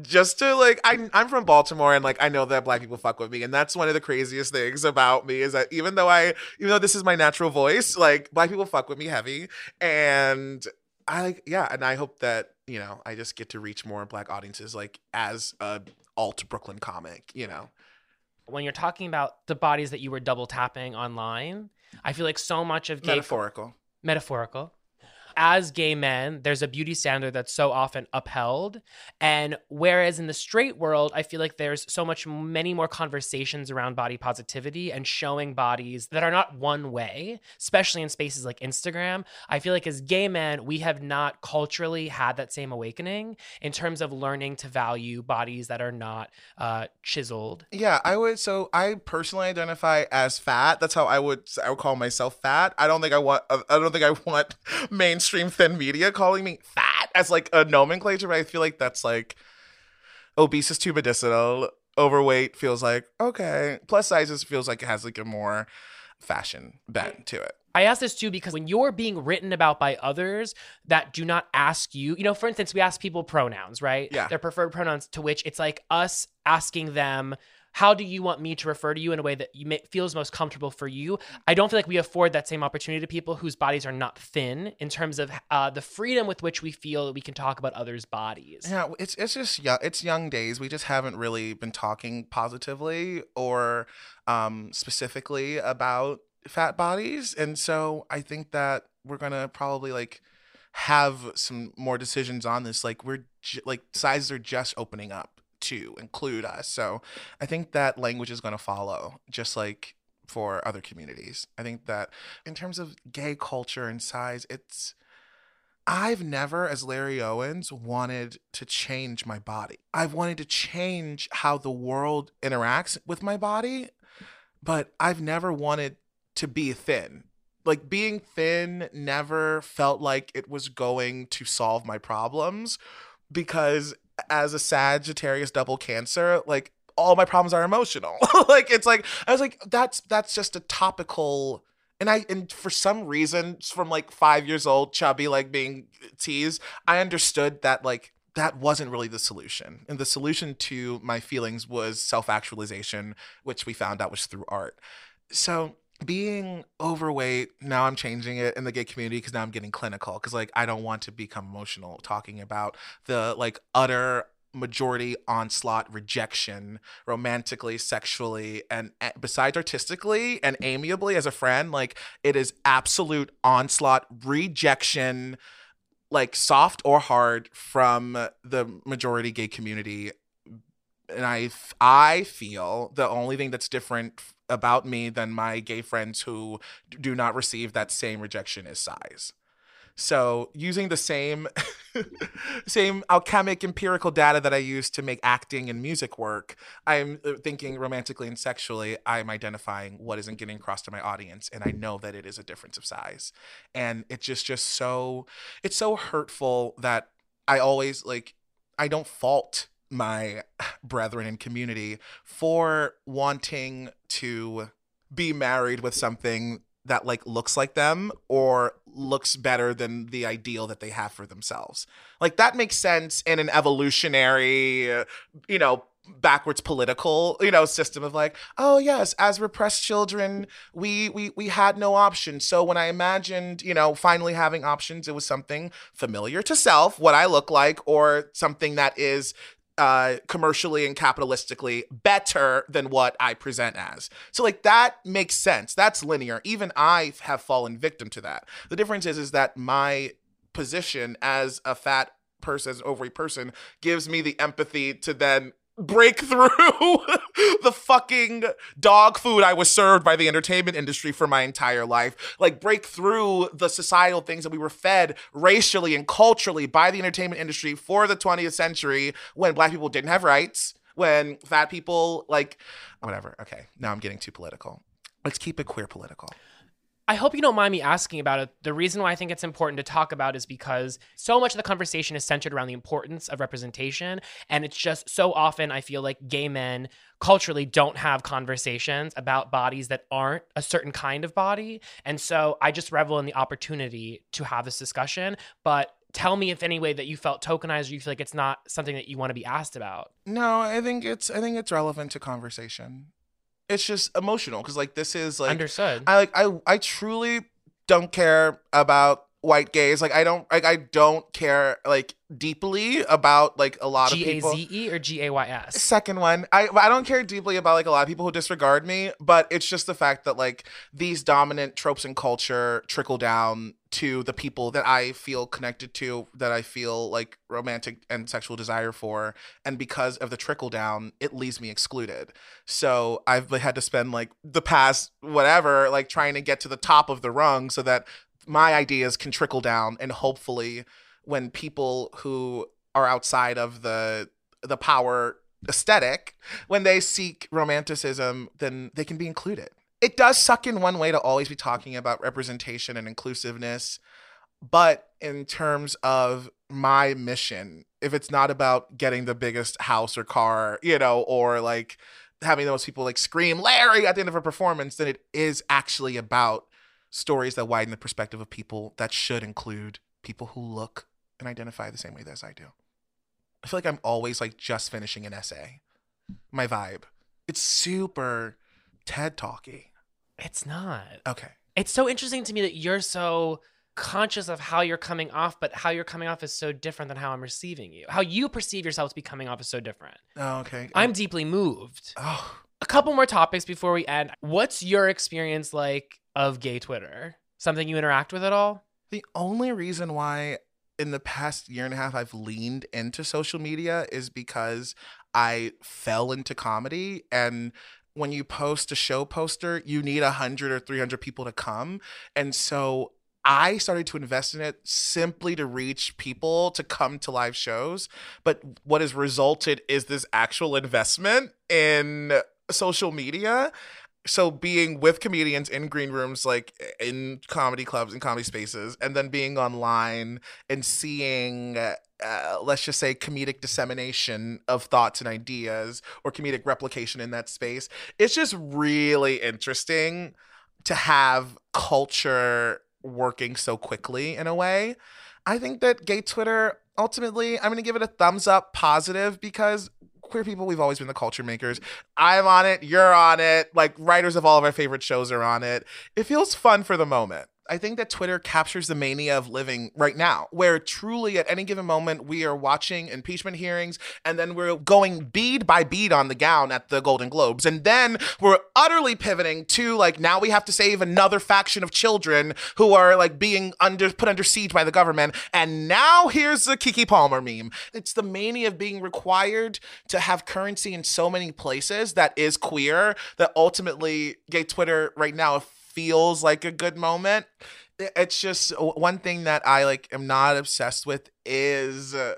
Just to like I, i'm from baltimore and like i know that black people fuck with me and that's one of the craziest things about me is that even though i even though this is my natural voice like black people fuck with me heavy and i like yeah and i hope that you know i just get to reach more black audiences like as a alt brooklyn comic you know? When you're talking about the bodies that you were double tapping online i feel like so much of gay metaphorical. Metaphorical as gay men, there's a beauty standard that's so often upheld. And whereas in the straight world, I feel like there's so much many more conversations around body positivity and showing bodies that are not one way, especially in spaces like Instagram. I feel like as gay men, we have not culturally had that same awakening in terms of learning to value bodies that are not uh, chiseled. Yeah, I would. So I personally identify as fat. That's how I would. I would call myself fat. I don't think I want. I don't think I want main mainstream thin media calling me fat as like a nomenclature, but I feel like that's like obese is too medicinal. Overweight feels like okay. Plus sizes feels like it has like a more fashion bent to it. I ask this too because when you're being written about by others that do not ask you, you know, for instance, we ask people pronouns, right? Yeah. Their preferred pronouns, to which it's like us asking them, how do you want me to refer to you in a way that you may, feels most comfortable for you? I don't feel like we afford that same opportunity to people whose bodies are not thin in terms of uh, the freedom with which we feel that we can talk about others' bodies. Yeah, it's it's just young, it's young days. We just haven't really been talking positively or um, specifically about fat bodies, and so I think that we're gonna probably like have some more decisions on this. Like we're j- like sizes are just opening up to include us. So I think that language is going to follow, just like for other communities. I think that in terms of gay culture and size, it's. I've never, as Larry Owens, wanted to change my body. I've wanted to change how the world interacts with my body, but I've never wanted to be thin. Like being thin never felt like it was going to solve my problems because as a Sagittarius double cancer, like all my problems are emotional. like it's like I was like that's that's just a topical and I and for some reason from like 5 years old chubby like being teased, I understood that like that wasn't really the solution. And the solution to my feelings was self-actualization, which we found out was through art. So being overweight now i'm changing it in the gay community because now i'm getting clinical because like i don't want to become emotional talking about the like utter majority onslaught rejection romantically sexually and eh, besides artistically and amiably as a friend like it is absolute onslaught rejection like soft or hard from the majority gay community. And I I feel the only thing that's different about me than my gay friends who do not receive that same rejection is size. So using the same same alchemic empirical data that I use to make acting and music work, I'm uh, thinking romantically and sexually, I'm identifying what isn't getting across to my audience and I know that it is a difference of size. And it's just just so it's so hurtful that I always like I don't fault my brethren in community for wanting to be married with something that like looks like them or looks better than the ideal that they have for themselves. Like that makes sense in an evolutionary, you know, backwards political, you know, system of like, oh yes, as repressed children, we we we had no option. So when I imagined, you know, finally having options, it was something familiar to self, what I look like, or something that is uh, commercially and capitalistically better than what I present as. So like that makes sense. That's linear. Even I have fallen victim to that. The difference is is that my position as a fat person, as ovary person, gives me the empathy to then break through the fucking dog food I was served by the entertainment industry for my entire life. Like break through the societal things that we were fed racially and culturally by the entertainment industry for the 20th century when black people didn't have rights, when fat people like whatever. Okay, now I'm getting too political. Let's keep it queer political. I hope you don't mind me asking about it. The reason why I think it's important to talk about is because so much of the conversation is centered around the importance of representation. And it's just so often I feel like gay men culturally don't have conversations about bodies that aren't a certain kind of body. And so I just revel in the opportunity to have this discussion. But tell me if any way that you felt tokenized or you feel like it's not something that you want to be asked about. No, I think it's I think it's relevant to conversation it's just emotional because like this is like understood. I like I I truly don't care about white gays. Like I don't like I don't care like deeply about like a lot G-A-Z-E of people. G A Z E or G A Y S? Second one. I I don't care deeply about like a lot of people who disregard me, but it's just the fact that like these dominant tropes in culture trickle down to the people that I feel connected to, that I feel like romantic and sexual desire for, and because of the trickle down, it leaves me excluded. So I've had to spend like the past whatever like trying to get to the top of the rung so that my ideas can trickle down and hopefully when people who are outside of the the power aesthetic when they seek romanticism then they can be included. It does suck in one way to always be talking about representation and inclusiveness but in terms of my mission if it's not about getting the biggest house or car you know or like having those people like scream larry at the end of a performance then it is actually about stories that widen the perspective of people that should include people who look and identify the same way as I do. I feel like I'm always like just finishing an essay. My vibe. It's super TED talky. It's not. Okay. It's so interesting to me that you're so conscious of how you're coming off, but how you're coming off is so different than how I'm receiving you. How you perceive yourself to be coming off is so different. Oh, okay. I'm deeply moved. Oh. A couple more topics before we end. What's your experience like of gay Twitter? Something you interact with at all? The only reason why in the past year and a half I've leaned into social media is because I fell into comedy and when you post a show poster, you need a hundred or three hundred people to come. And so I started to invest in it simply to reach people to come to live shows. But what has resulted is this actual investment in social media so being with comedians in green rooms like in comedy clubs and comedy spaces and then being online and seeing uh, let's just say comedic dissemination of thoughts and ideas or comedic replication in that space it's just really interesting to have culture working so quickly in a way. I think that gay twitter ultimately i'm going to give it a thumbs up positive because queer people, we've always been the culture makers. I'm on it, you're on it. Like writers of all of our favorite shows are on it. It feels fun for the moment. I think that Twitter captures the mania of living right now, where truly at any given moment we are watching impeachment hearings and then we're going bead by bead on the gown at the Golden Globes. And then we're utterly pivoting to like now we have to save another faction of children who are like being under put under siege by the government. And now here's the Keke Palmer meme. It's the mania of being required to have currency in so many places that is queer that ultimately gay Twitter right now feels like a good moment. It's just one thing that I like am not obsessed with is uh,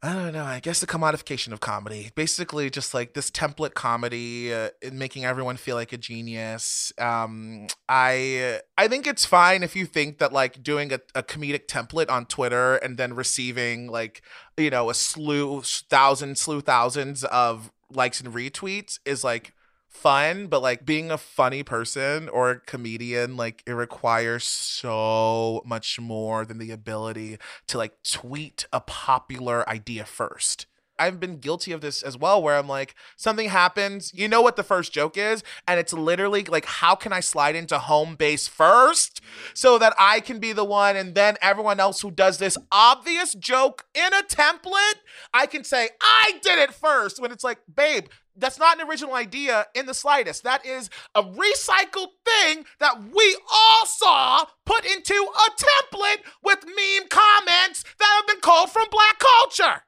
I don't know. I guess the commodification of comedy, basically, just like this template comedy, uh, making everyone feel like a genius. Um, I I think it's fine if you think that like doing a, a comedic template on Twitter and then receiving like you know a slew thousand slew thousands of likes and retweets is like fun, but like being a funny person or a comedian, like it requires so much more than the ability to like tweet a popular idea first. I've been guilty of this as well, where I'm like, something happens, you know what the first joke is, and it's literally like, how can I slide into home base first so that I can be the one, and then everyone else who does this obvious joke in a template, I can say, I did it first. When it's like, babe, that's not an original idea in the slightest. That is a recycled thing that we all saw put into a template with meme comments that have been called from black culture.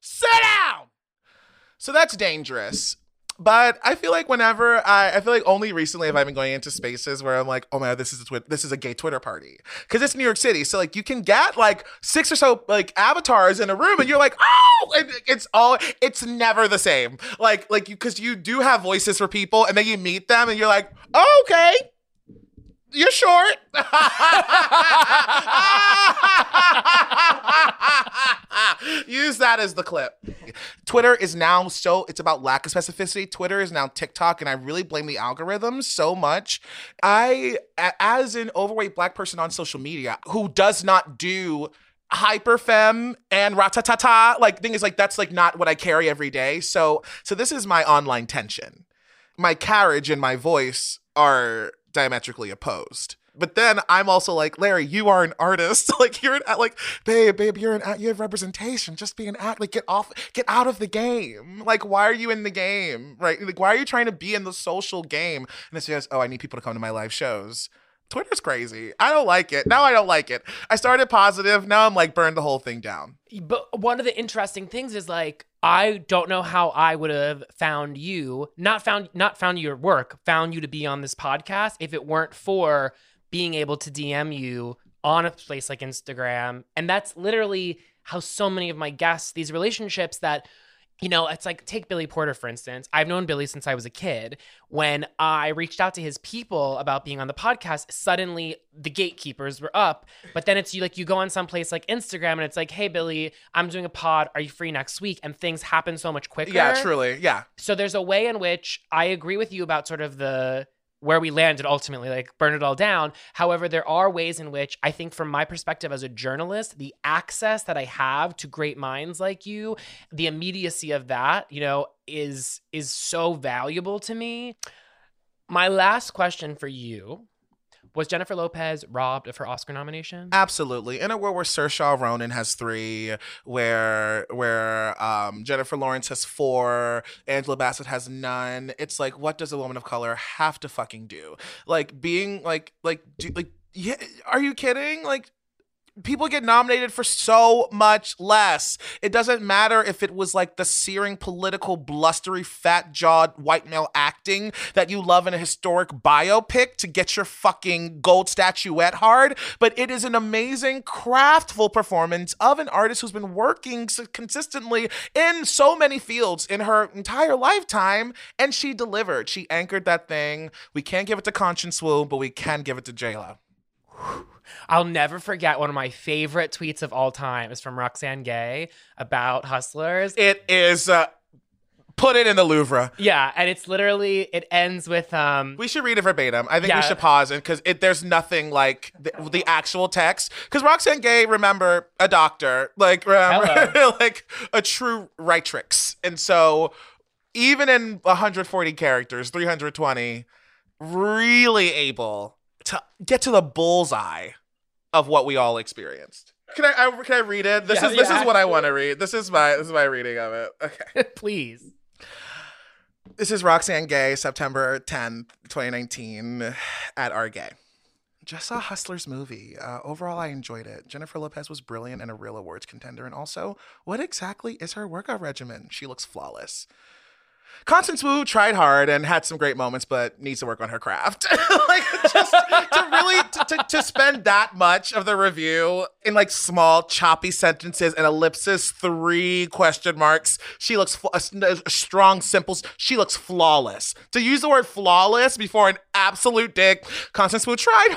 Sit down. So that's dangerous. But I feel like whenever I, I feel like only recently have I been going into spaces where I'm like, oh my god, this is a twi- this is a gay Twitter party. Because it's New York City, so like you can get like six or so like avatars in a room, and you're like, oh, and it's all it's never the same. Like like you because you do have voices for people, and then you meet them, and you're like, oh, okay, you're short. Use that as the clip. Twitter is now so it's about lack of specificity. Twitter is now TikTok, and I really blame the algorithms so much. I, as an overweight black person on social media who does not do hyper hyperfem and ratatata, like thing is like that's like not what I carry every day. So so this is my online tension. My carriage and my voice are diametrically opposed. But then I'm also like, Larry, you are an artist. like you're an like, babe, babe, you're an. You have representation. Just be an act. Like get off, get out of the game. Like why are you in the game, right? Like why are you trying to be in the social game? And it's just, oh, I need people to come to my live shows. Twitter's crazy. I don't like it. Now I don't like it. I started positive. Now I'm like burned the whole thing down. But one of the interesting things is like I don't know how I would have found you, not found not found your work, found you to be on this podcast if it weren't for being able to DM you on a place like Instagram. And that's literally how so many of my guests, these relationships that you know, it's like take Billy Porter, for instance. I've known Billy since I was a kid. When I reached out to his people about being on the podcast, suddenly the gatekeepers were up. But then it's you like you go on someplace like Instagram and it's like, hey, Billy, I'm doing a pod. Are you free next week? And things happen so much quicker. Yeah, truly. Yeah. So there's a way in which I agree with you about sort of the where we landed ultimately, like burn it all down. However, there are ways in which I think, from my perspective as a journalist, the access that I have to great minds like you, the immediacy of that, you know, is is so valuable to me. My last question for you was Jennifer Lopez robbed of her Oscar nomination? Absolutely. In a world where Saoirse Ronan has three, where where um, Jennifer Lawrence has four, Angela Bassett has none, it's like, what does a woman of color have to fucking do? Like being like like do, like yeah, are you kidding? Like people get nominated for so much less. It doesn't matter if it was like the searing political, blustery, fat jawed white male acting that you love in a historic biopic to get your fucking gold statuette hard, but it is an amazing, craftful performance of an artist who's been working consistently in so many fields in her entire lifetime, and she delivered. She anchored that thing. We can't give it to Constance Wu, but we can give it to JLo. I'll never forget one of my favorite tweets of all time is from Roxane Gay about hustlers. It is uh, put it in the Louvre. Yeah, and it's literally it ends with um We should read it verbatim. I think Yeah. we should pause it because it, there's nothing like the, the actual text. Because Roxane Gay, remember, a doctor, like remember, like a true writrix, and so even in 140 characters, 320, really able to get to the bullseye of what we all experienced. Can I, I can I read it? This Yeah, is this yeah, is what I want to read. This is my this is my reading of it. Okay. please. This is Roxane Gay, September 10th, 2019, at Our Gay. Just saw Hustlers movie. Uh, overall, I enjoyed it. Jennifer Lopez was brilliant and a real awards contender. And also, what exactly is her workout regimen? She looks flawless. Constance Wu tried hard and had some great moments, but needs to work on her craft. like just to really to, to, to spend that much of the review in like small choppy sentences and ellipsis, three question marks. She looks fl- a, a strong, simple. She looks flawless. To use the word flawless before an absolute dick, Constance Wu tried,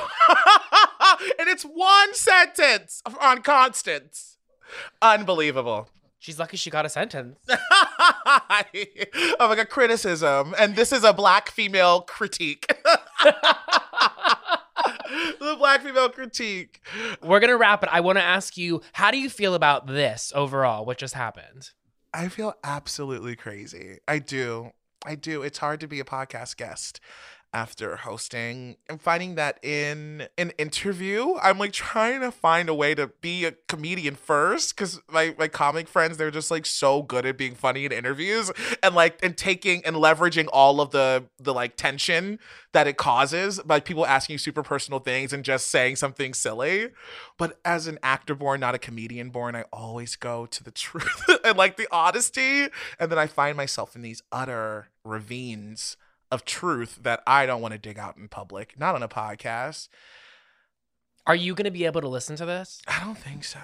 and it's one sentence on Constance. Unbelievable. She's lucky she got a sentence. of like a criticism, and this is a black female critique. the black female critique. We're gonna wrap it. I want to ask you, how do you feel about this overall? What just happened? I feel absolutely crazy. I do. I do. It's hard to be a podcast guest after hosting and finding that in an interview i'm like trying to find a way to be a comedian first because my, my comic friends they're just like so good at being funny in interviews and like and taking and leveraging all of the the like tension that it causes by people asking you super personal things and just saying something silly. But as an actor born not a comedian born i always go to the truth and like the honesty. And then i find myself in these utter ravines of truth that I don't want to dig out in public, not on a podcast. Are you going to be able to listen to this? I don't think so.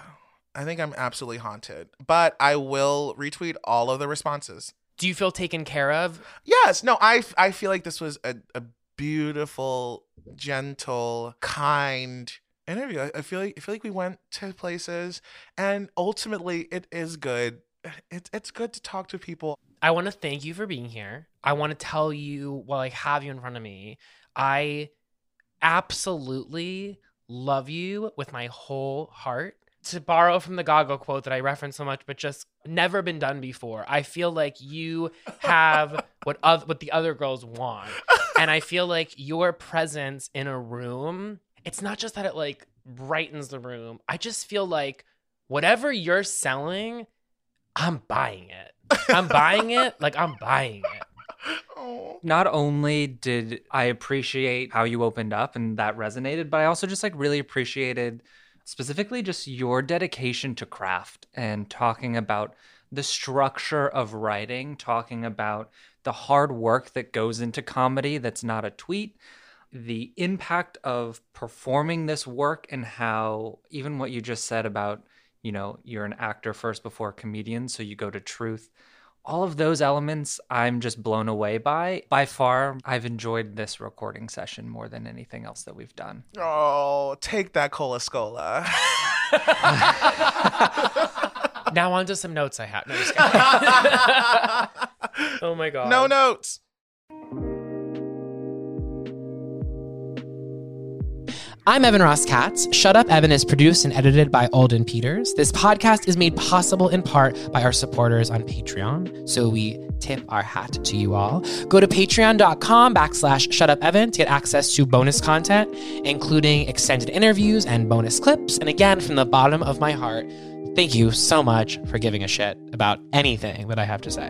I think I'm absolutely haunted, but I will retweet all of the responses. Do you feel taken care of? Yes. No, I, I feel like this was a, a beautiful, gentle, kind interview. I, I feel like I feel like we went to places and ultimately it is good. It's it's good to talk to people I want to thank you for being here. I want to tell you while I have you in front of me, I absolutely love you with my whole heart. To borrow from the Gaga quote that I reference so much, but just never been done before. I feel like you have what other, what the other girls want, and I feel like your presence in a room. It's not just that it like brightens the room. I just feel like whatever you're selling, I'm buying it. I'm buying it. Like I'm buying it. Oh. Not only did I appreciate how you opened up and that resonated, but I also just like really appreciated specifically just your dedication to craft and talking about the structure of writing, talking about the hard work that goes into comedy that's not a tweet, the impact of performing this work and how even what you just said about, you know, you're an actor first before a comedian, so you go to truth all of those elements I'm just blown away by. By far, I've enjoyed this recording session more than anything else that we've done. Oh, take that Cola Scola. now on to some notes I have. No, oh my god. No notes. I'm Evan Ross Katz. Shut Up Evan is produced and edited by Alden Peters. This podcast is made possible in part by our supporters on Patreon. So we tip our hat to you all. Go to patreon.com backslash shut up Evan to get access to bonus content, including extended interviews and bonus clips. And again, from the bottom of my heart, thank you so much for giving a shit about anything that I have to say.